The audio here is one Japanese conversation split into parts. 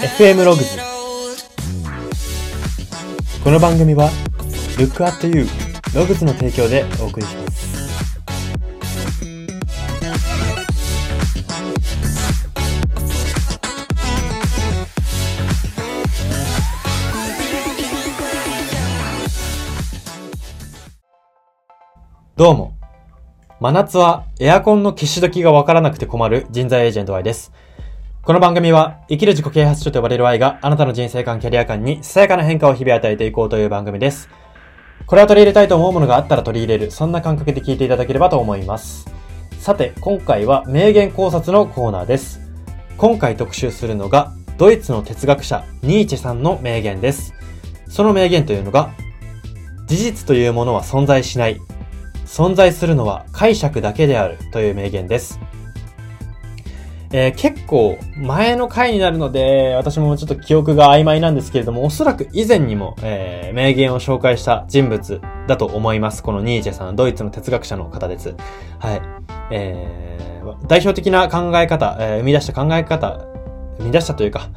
FM ログズこの番組は Look at You ログズの提供でお送りします。どうも。真夏はエアコンの消し時がわからなくて困る人材エージェント Y です。この番組は生きる自己啓発書と呼ばれる Y があなたの人生観、キャリア観にささやかな変化を日々与えていこうという番組です。これは取り入れたいと思うものがあったら取り入れる、そんな感覚で聞いていただければと思います。さて、今回は名言考察のコーナーです。今回特集するのが、ドイツの哲学者、ニーチェさんの名言です。その名言というのが、事実というものは存在しない。存在するのは解釈だけであるという名言です。えー結構前の回になるので、私もちょっと記憶が曖昧なんですけれども、おそらく以前にも、えー名言を紹介した人物だと思います。このニーチェさん、ドイツの哲学者の方です。はい。えー代表的な考え方、えー生み出した考え方、生み出したというか、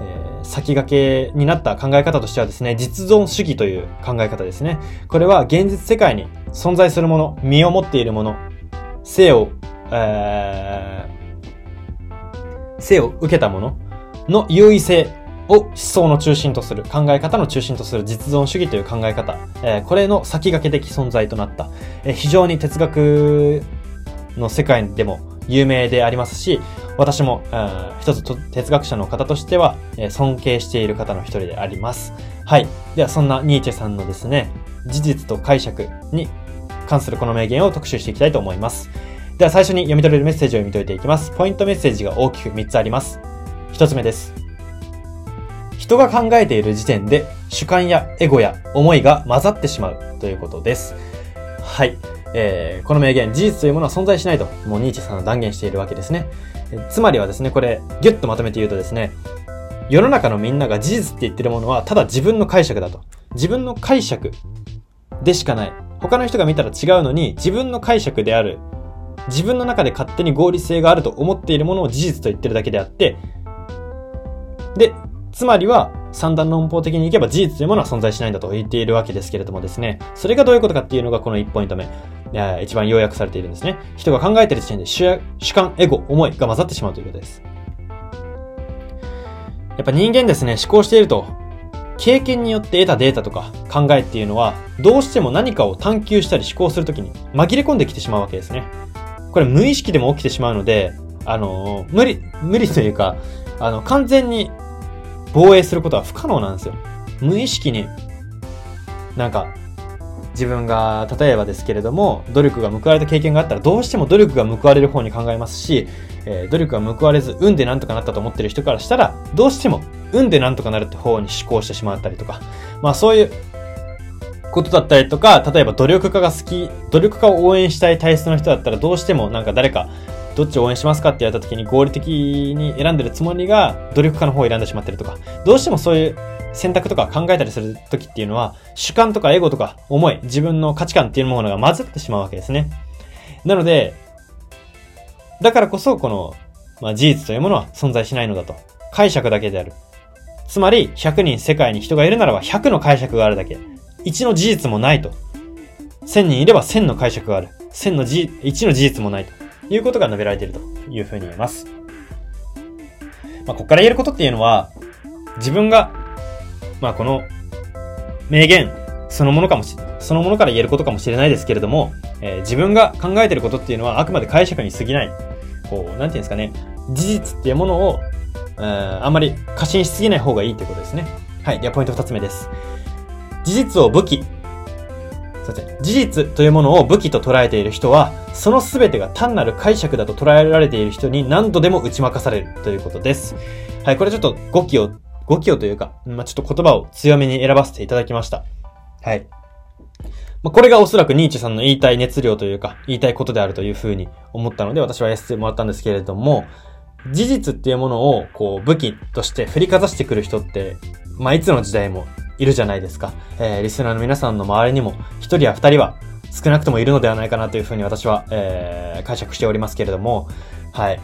えー先駆けになった考え方としてはですね、実存主義という考え方ですね。これは現実世界に存在するもの、身を持っているもの、生を、えー生を受けたものの優位性を思想の中心とする、考え方の中心とする実存主義という考え方、えーこれの先駆け的存在となった、えー非常に哲学の世界でも有名でありますし、私も、えー一つ哲学者の方としては、えー尊敬している方の一人であります。はい。では、そんなニーチェさんのですね、事実と解釈に関するこの名言を特集していきたいと思います。では、最初に読み取れるメッセージを読み解いていきます。ポイントメッセージが大きく3つあります。1つ目です。人が考えている時点で主観やエゴや思いが混ざってしまうということです。はい。えー、この名言、事実というものは存在しないと、もうニーチェさんは断言しているわけですね。つまりはですね、これ、ギュッとまとめて言うとですね、世の中のみんなが事実って言ってるものは、ただ自分の解釈だと。自分の解釈でしかない。他の人が見たら違うのに、自分の解釈である。自分の中で勝手に合理性があると思っているものを事実と言ってるだけであって、で、つまりは、三段論法的にいけば事実というものは存在しないんだと言っているわけですけれどもですね、それがどういうことかっていうのがこの1ポイント目、え一番要約されているんですね。人が考えている時点で主主観、エゴ、思いが混ざってしまうということです。やっぱ人間ですね、思考していると、経験によって得たデータとか考えっていうのは、どうしても何かを探求したり思考するときに紛れ込んできてしまうわけですね。これ無意識でも起きてしまうので、あの無理、無理というか、あの、完全に防衛することは不可能なんですよ。無意識に、なんか、自分が、例えばですけれども、努力が報われた経験があったら、どうしても努力が報われる方に考えますし、えー努力が報われず、運でなんとかなったと思ってる人からしたら、どうしても、運でなんとかなるって方に思考してしまったりとか、まあそういうことだったりとか、例えば努力家が好き、努力家を応援したい体質の人だったら、どうしてもなんか誰か、どっちを応援しますかって言われた時に合理的に選んでるつもりが努力家の方を選んでしまってるとか、どうしてもそういう選択とか考えたりする時っていうのは、主観とかエゴとか思い、自分の価値観っていうものが混ざってしまうわけですね。なので、だからこそこの、まあ、事実というものは存在しないのだと。解釈だけである。つまり、100人世界に人がいるならば100の解釈があるだけ。1の事実もないと。1000人いれば1000の解釈がある。1000の事、1の事実もないということが述べられているというふうに言えます。まあ、ここから言えることっていうのは、自分が、まあ、この名言そのものかもし、そのものから言えることかもしれないですけれども、えー自分が考えていることっていうのはあくまで解釈に過ぎない。こう、なんていうんですかね、事実っていうものを、えーあんまり過信しすぎない方がいいということですね。はい。では、ポイント二つ目です。事実を武器。事実というものを武器と捉えている人は、その全てが単なる解釈だと捉えられている人に何度でも打ち負かされるということです。はい。これちょっと語気を、語気をというか、まあ、ちょっと言葉を強めに選ばせていただきました。はい。まあ、これがおそらくニーチェさんの言いたい熱量というか、言いたいことであるというふうに思ったので、私はやらせてもらったんですけれども、事実っていうものを、こう、武器として振りかざしてくる人って、まあ、いつの時代もいるじゃないですか。えー、リスナーの皆さんの周りにも、一人や二人は少なくともいるのではないかなというふうに私は、えー、解釈しておりますけれども、はい。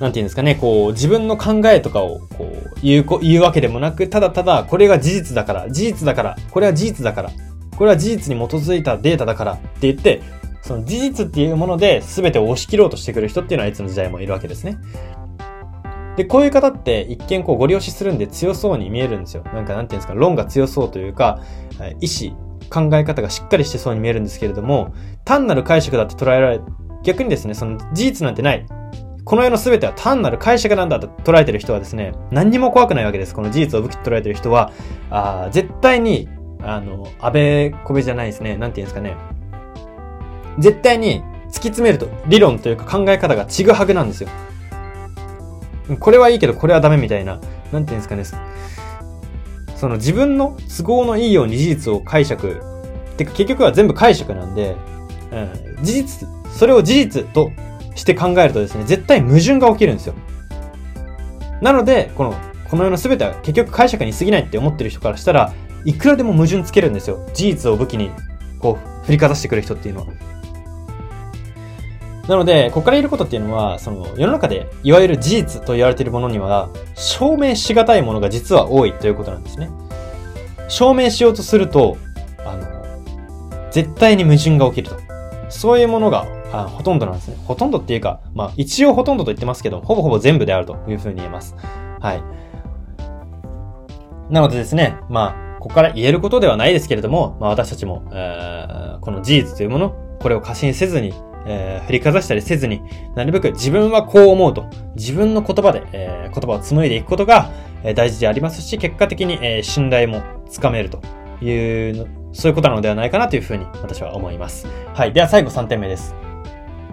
なんていうんですかね、こう、自分の考えとかを、こう、言う、言うわけでもなく、ただただ、これが事実だから、事実だから、これは事実だから、これは事実に基づいたデータだからって言って、その事実っていうもので全てを押し切ろうとしてくる人っていうのはいつの時代もいるわけですね。で、こういう方って一見こうご利用しするんで強そうに見えるんですよ。なんかなんていうんですか、論が強そうというか、意思、考え方がしっかりしてそうに見えるんですけれども、単なる解釈だって捉えられ、逆にですね、その事実なんてない。この世の全ては単なる解釈なんだと捉えてる人はですね、何にも怖くないわけです。この事実を武器と捉えてる人は、あ絶対に、あの、安倍こべじゃないですね。なんて言うんですかね。絶対に突き詰めると、理論というか考え方がちぐはぐなんですよ。これはいいけどこれはダメみたいな、なんて言うんですかね。その自分の都合のいいように事実を解釈。てか結局は全部解釈なんで、うん、事実、それを事実として考えるとですね、絶対矛盾が起きるんですよ。なので、この、この世の全ては結局解釈に過ぎないって思ってる人からしたら、いくらでも矛盾つけるんですよ。事実を武器に、こう、振りかざしてくる人っていうのは。なので、ここから言えることっていうのは、その、世の中で、いわゆる事実と言われているものには、証明しがたいものが実は多いということなんですね。証明しようとすると、あの、絶対に矛盾が起きると。そういうものが、あほとんどなんですね。ほとんどっていうか、まあ、一応ほとんどと言ってますけど、ほぼほぼ全部であるというふうに言えます。はい。なのでですね、まあ、ここから言えることではないですけれども、まあ私たちも、えー、この事実というもの、これを過信せずに、えー、振りかざしたりせずに、なるべく自分はこう思うと、自分の言葉で、えー、言葉を紡いでいくことが、えー、大事でありますし、結果的に、えー、信頼もつかめるというそういうことなのではないかなというふうに私は思います。はい。では最後3点目です。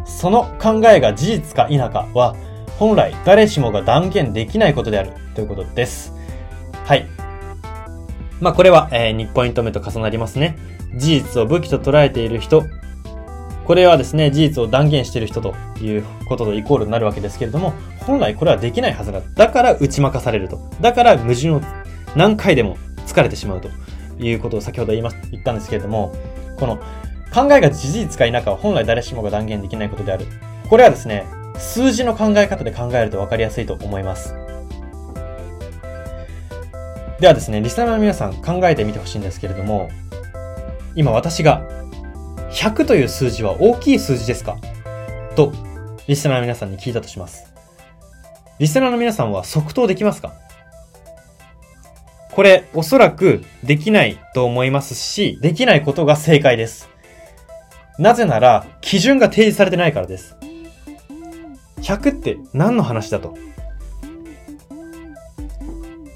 その考えが事実か否かは、本来誰しもが断言できないことであるということです。はい。まあこれは、えー、2ポイント目と重なりますね。事実を武器と捉えている人これはですね、事実を断言している人ということとイコールになるわけですけれども、本来これはできないはずだ。だから打ち負かされると。だから矛盾を何回でも疲れてしまうということを先ほど言いま、言ったんですけれども、この考えが事実か否かは本来誰しもが断言できないことである。これはですね、数字の考え方で考えると分かりやすいと思います。ではですね、リスナーの皆さん考えてみてほしいんですけれども、今私が100という数字は大きい数字ですか？と、リスナーの皆さんに聞いたとします。リスナーの皆さんは即答できますか？これ、おそらくできないと思いますし、できないことが正解です。なぜなら、基準が提示されてないからです。100って何の話だと？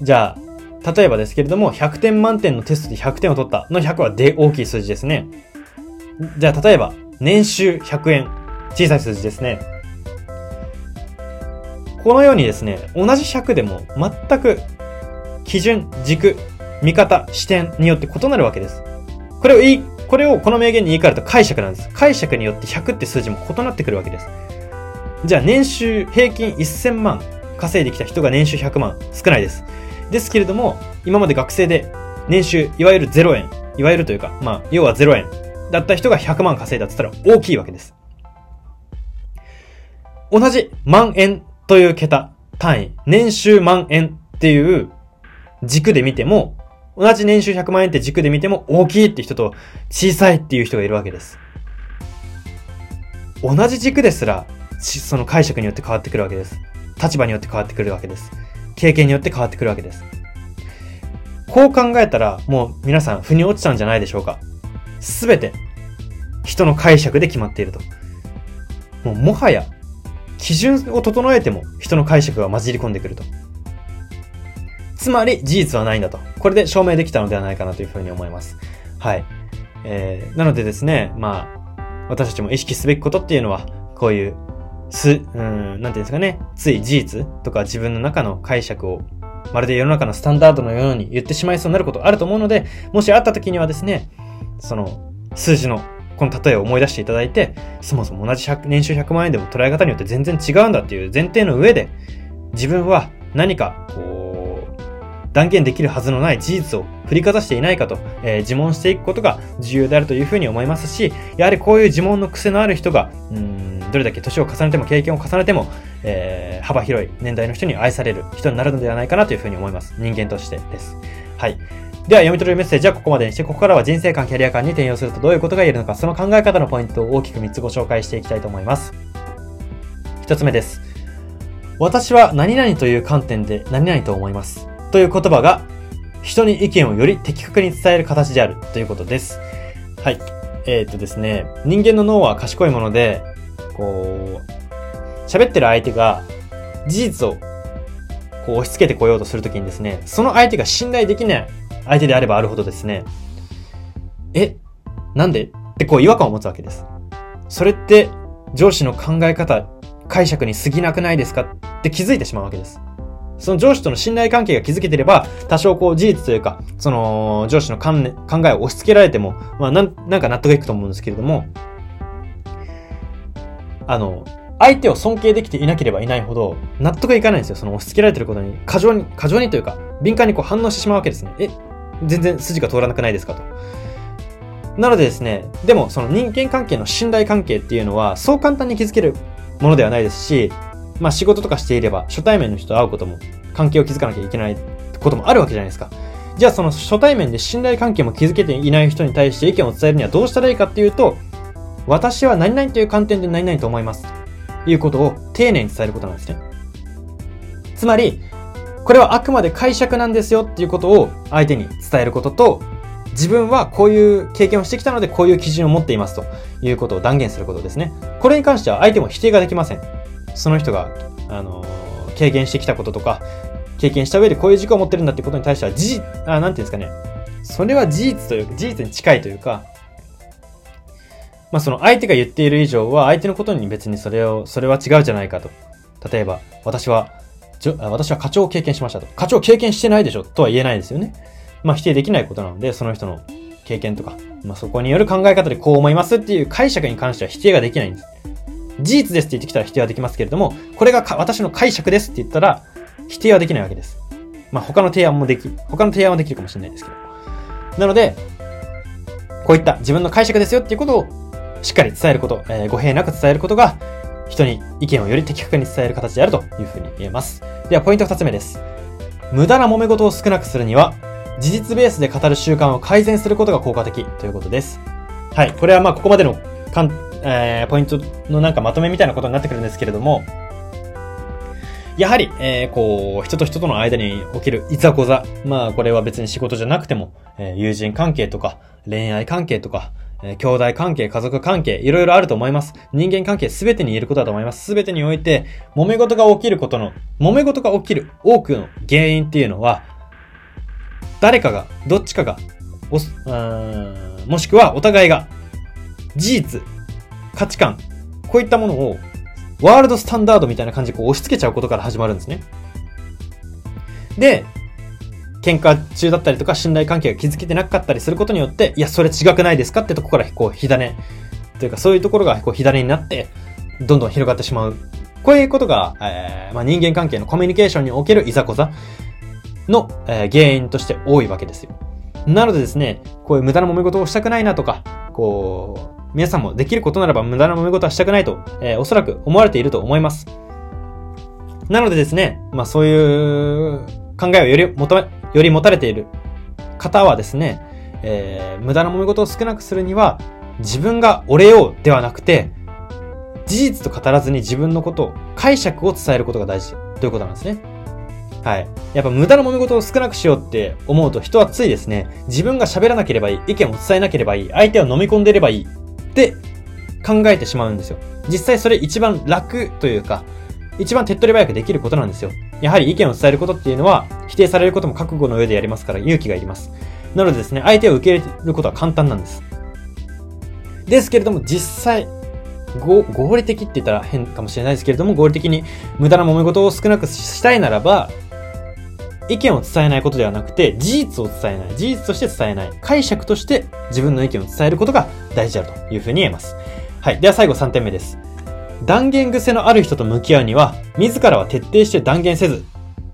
じゃあ、例えばですけれども、100点満点のテストで100点を取ったの100はで大きい数字ですね。じゃあ、例えば、年収100円。小さい数字ですね。このようにですね、同じ100でも全く基準、軸、見方、視点によって異なるわけです。これをいい、これをこの名言に言い換えると解釈なんです。解釈によって100って数字も異なってくるわけです。じゃあ年収平均1000万稼いできた人が年収100万少ないです。ですけれども、今まで学生で年収、いわゆる0円、いわゆるというか、まあ、要は0円だった人が100万稼いだって言ったら大きいわけです。同じ万円という桁、単位、年収万円っていう軸で見ても、同じ年収100万円って軸で見ても大きいって人と小さいっていう人がいるわけです。同じ軸ですら、その解釈によって変わってくるわけです。立場によって変わってくるわけです。経験によって変わってくるわけです。こう考えたら、もう皆さん、腑に落ちたんじゃないでしょうか。すべて人の解釈で決まっていると。もうもはや基準を整えても人の解釈が混じり込んでくると。つまり事実はないんだと。これで証明できたのではないかなというふうに思います。はい。えー、なのでですね、まあ、私たちも意識すべきことっていうのは、こういう、す、うん、なんていうんですかね、つい事実とか自分の中の解釈をまるで世の中のスタンダードのように言ってしまいそうになることあると思うので、もしあった時にはですね、その数字のこの例えを思い出していただいて、そもそも同じ年収100万円でも捉え方によって全然違うんだっていう前提の上で、自分は何か、こう、断言できるはずのない事実を振りかざしていないかと、えー、自問していくことが重要であるというふうに思いますし、やはりこういう自問の癖のある人が、うん、どれだけ年を重ねても経験を重ねても、えー、幅広い年代の人に愛される人になるのではないかなというふうに思います。人間としてです。はい。では読み取るメッセージはここまでにして、ここからは人生観、キャリア観に転用するとどういうことが言えるのか、その考え方のポイントを大きく3つご紹介していきたいと思います。1つ目です。私は何々という観点で何々と思います。という言葉が人に意見をより的確に伝える形であるということです。はい。えー、っとですね、人間の脳は賢いもので、こう、喋ってる相手が事実をこう押し付けてこようとするときにですね、その相手が信頼できない相手であればあるほどですね、え、なんで？ってこう違和感を持つわけです。それって上司の考え方、解釈に過ぎなくないですか？って気づいてしまうわけです。その上司との信頼関係が築けてれば、多少こう事実というか、その上司の考えを押し付けられても、まあなん、なんか納得いくと思うんですけれども、あの、相手を尊敬できていなければいないほど、納得いかないんですよ。その押し付けられてることに、過剰に、過剰にというか、敏感にこう反応してしまうわけですね。え、全然筋が通らなくないですかと。なのでですね、でもその人間関係の信頼関係っていうのはそう簡単に築けるものではないですし、まあ仕事とかしていれば初対面の人と会うことも関係を築かなきゃいけないこともあるわけじゃないですか。じゃあその初対面で信頼関係も築けていない人に対して意見を伝えるにはどうしたらいいかっていうと、私は何々という観点で何々と思います。ということを丁寧に伝えることなんですね。つまり、これはあくまで解釈なんですよっていうことを相手に伝えることと、自分はこういう経験をしてきたのでこういう基準を持っていますということを断言することですね。これに関しては相手も否定ができません。その人が、あのー、経験してきたこととか、経験した上でこういう軸を持ってるんだってことに対しては事実、あ、なんていうんですかね。それは事実というか、事実に近いというか、まあその相手が言っている以上は相手のことに別にそれを、それは違うじゃないかと。例えば、私は私は課長を経験しましたと。課長経験してないでしょとは言えないですよね。まあ否定できないことなので、その人の経験とか、まあそこによる考え方でこう思いますっていう解釈に関しては否定ができないんです。事実ですって言ってきたら否定はできますけれども、これが私の解釈ですって言ったら、否定はできないわけです。まあ他の提案もでき、他の提案はできるかもしれないですけど。なので、こういった自分の解釈ですよっていうことをしっかり伝えること、えー、語弊なく伝えることが、人に意見をより的確に伝える形であるというふうに言えます。では、ポイント二つ目です。無駄な揉め事を少なくするには、事実ベースで語る習慣を改善することが効果的ということです。はい。これはまあ、ここまでのかん、えー、ポイントのなんかまとめみたいなことになってくるんですけれども、やはり、えー、こう、人と人との間に起きるいざこざ。まあ、これは別に仕事じゃなくても、えー、友人関係とか、恋愛関係とか、え、兄弟関係、家族関係、いろいろあると思います。人間関係すべてに言えることだと思います。すべてにおいて、揉め事が起きることの、揉め事が起きる多くの原因っていうのは、誰かが、どっちかが、おす、もしくはお互いが、事実、価値観、こういったものを、ワールドスタンダードみたいな感じでこう押し付けちゃうことから始まるんですね。で、喧嘩中だったりとか信頼関係が築けてなかったりすることによって、いや、それ違くないですかってとこから、こう、火種、というかそういうところが、こう、火種になって、どんどん広がってしまう。こういうことが、えー、まあ、人間関係のコミュニケーションにおけるいざこざの、えー、原因として多いわけですよ。なのでですね、こういう無駄な揉め事をしたくないなとか、こう、皆さんもできることならば無駄な揉め事はしたくないと、えー、おそらく思われていると思います。なのでですね、まあそういう考えをより求め、より持たれている方はですね、えー、無駄な揉め事を少なくするには、自分が折れようではなくて、事実と語らずに自分のことを、解釈を伝えることが大事ということなんですね？はい。やっぱ無駄な揉め事を少なくしようって思うと人はついですね、自分が喋らなければいい、意見を伝えなければいい、相手を飲み込んでればいいって考えてしまうんですよ。実際それ一番楽というか、一番手っ取り早くできることなんですよ。やはり意見を伝えることっていうのは、否定されることも覚悟の上でやりますから勇気がいります。なのでですね、相手を受け入れることは簡単なんです。ですけれども、実際、合理的って言ったら変かもしれないですけれども、合理的に無駄な揉め事を少なくしたいならば、意見を伝えないことではなくて、事実を伝えない。事実として伝えない。解釈として自分の意見を伝えることが大事だというふうに言えます。はい。では最後3点目です。断言癖のある人と向き合うには、自らは徹底して断言せず、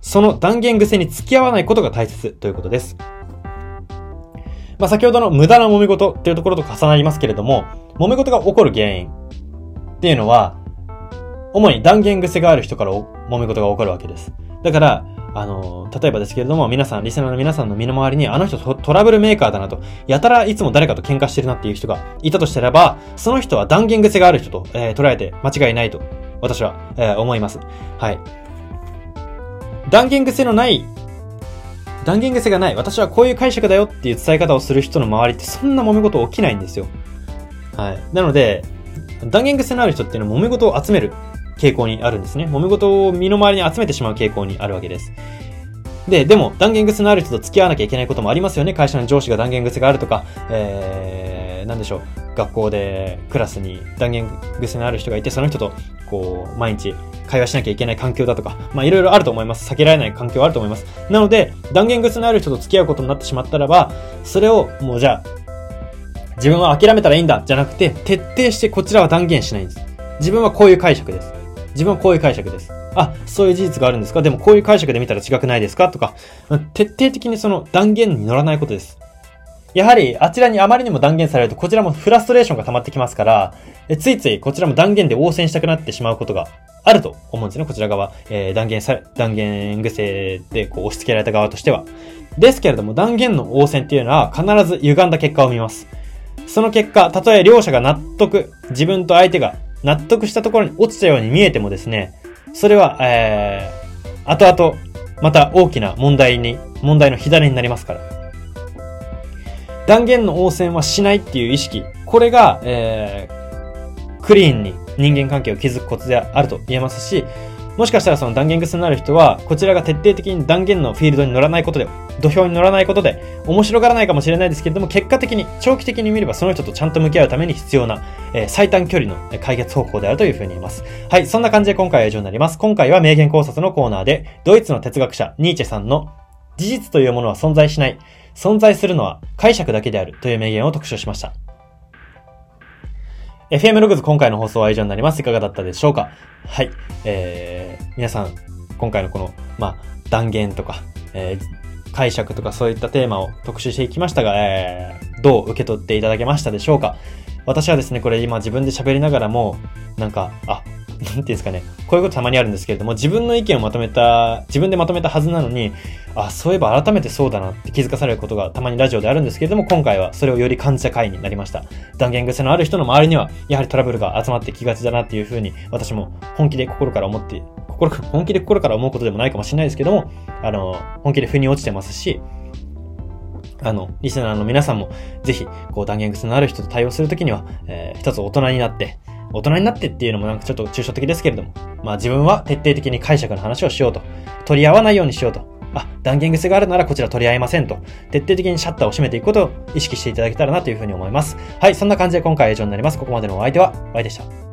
その断言癖に付き合わないことが大切ということです。まあ、先ほどの無駄な揉め事っていうところと重なりますけれども、揉め事が起こる原因っていうのは、主に断言癖がある人から揉め事が起こるわけです。だから、あの、例えばですけれども、皆さん、リスナーの皆さんの身の回りに、あの人トラブルメーカーだなと、やたらいつも誰かと喧嘩してるなっていう人がいたとしたらば、その人は断言癖がある人と、えー、捉えて間違いないと、私は、えー、思います。はい。断言癖のない断言癖がない。私はこういう解釈だよっていう伝え方をする人の周りってそんな揉め事起きないんですよ。はい。なので、断言癖のある人っていうのは揉め事を集める傾向にあるんですね。揉め事を身の回りに集めてしまう傾向にあるわけです。で、でも断言癖のある人と付き合わなきゃいけないこともありますよね。会社の上司が断言癖があるとか、えー、なんでしょう。学校でクラスに断言癖のある人がいて、その人とこう、毎日会話しなきゃいけない環境だとか、まあいろいろあると思います。避けられない環境はあると思います。なので、断言癖のある人と付き合うことになってしまったらば、それをもうじゃあ、自分は諦めたらいいんだ、じゃなくて、徹底してこちらは断言しないんです。自分はこういう解釈です。自分はこういう解釈です。あ、そういう事実があるんですか？でもこういう解釈で見たら違くないですか？とか、徹底的にその断言に乗らないことです。やはり、あちらにあまりにも断言されると、こちらもフラストレーションが溜まってきますから、えついついこちらも断言で応戦したくなってしまうことがあると思うんですね、こちら側。えー、断言さ、断言癖でこう押し付けられた側としては。ですけれども、断言の応戦っていうのは必ず歪んだ結果を見ます。その結果、たとえ両者が納得、自分と相手が納得したところに落ちたように見えてもですね、それは、えー、後々、また大きな問題に、問題の火種になりますから。断言の応戦はしないっていう意識、これが、えー、クリーンに人間関係を築くコツであると言えますし、もしかしたらその断言癖になる人は、こちらが徹底的に断言のフィールドに乗らないことで、土俵に乗らないことで、面白がらないかもしれないですけれども、結果的に、長期的に見ればその人とちゃんと向き合うために必要な、えー、最短距離の解決方法であるというふうに言います。はい、そんな感じで今回は以上になります。今回は名言考察のコーナーで、ドイツの哲学者、ニーチェさんの、事実というものは存在しない。存在するのは解釈だけであるという名言を特集しました。FM ログズ今回の放送は以上になります。いかがだったでしょうか？はい。えー、皆さん、今回のこの、まあ、断言とか、えー、解釈とかそういったテーマを特集していきましたが、えー、どう受け取っていただけましたでしょうか？私はですね、これ今自分で喋りながらも、なんか、あ、なんていうんですかね、こういうことたまにあるんですけれども、自分の意見をまとめた、自分でまとめたはずなのに、あ、そういえば改めてそうだなって気づかされることがたまにラジオであるんですけれども、今回はそれをより感じた回になりました。断言癖のある人の周りには、やはりトラブルが集まってきがちだなっていうふうに、私も本気で心から思って、心、本気で心から思うことでもないかもしれないですけども、あの、本気で腑に落ちてますし、あの、リスナーの皆さんも、ぜひ、こう、断言癖のある人と対応するときには、えー、一つ大人になって、大人になってっていうのもなんかちょっと抽象的ですけれども、まあ自分は徹底的に解釈の話をしようと。取り合わないようにしようと。あ、断言癖があるならこちら取り合いませんと。徹底的にシャッターを閉めていくことを意識していただけたらなというふうに思います。はい、そんな感じで今回は以上になります。ここまでのお相手は、Y でした。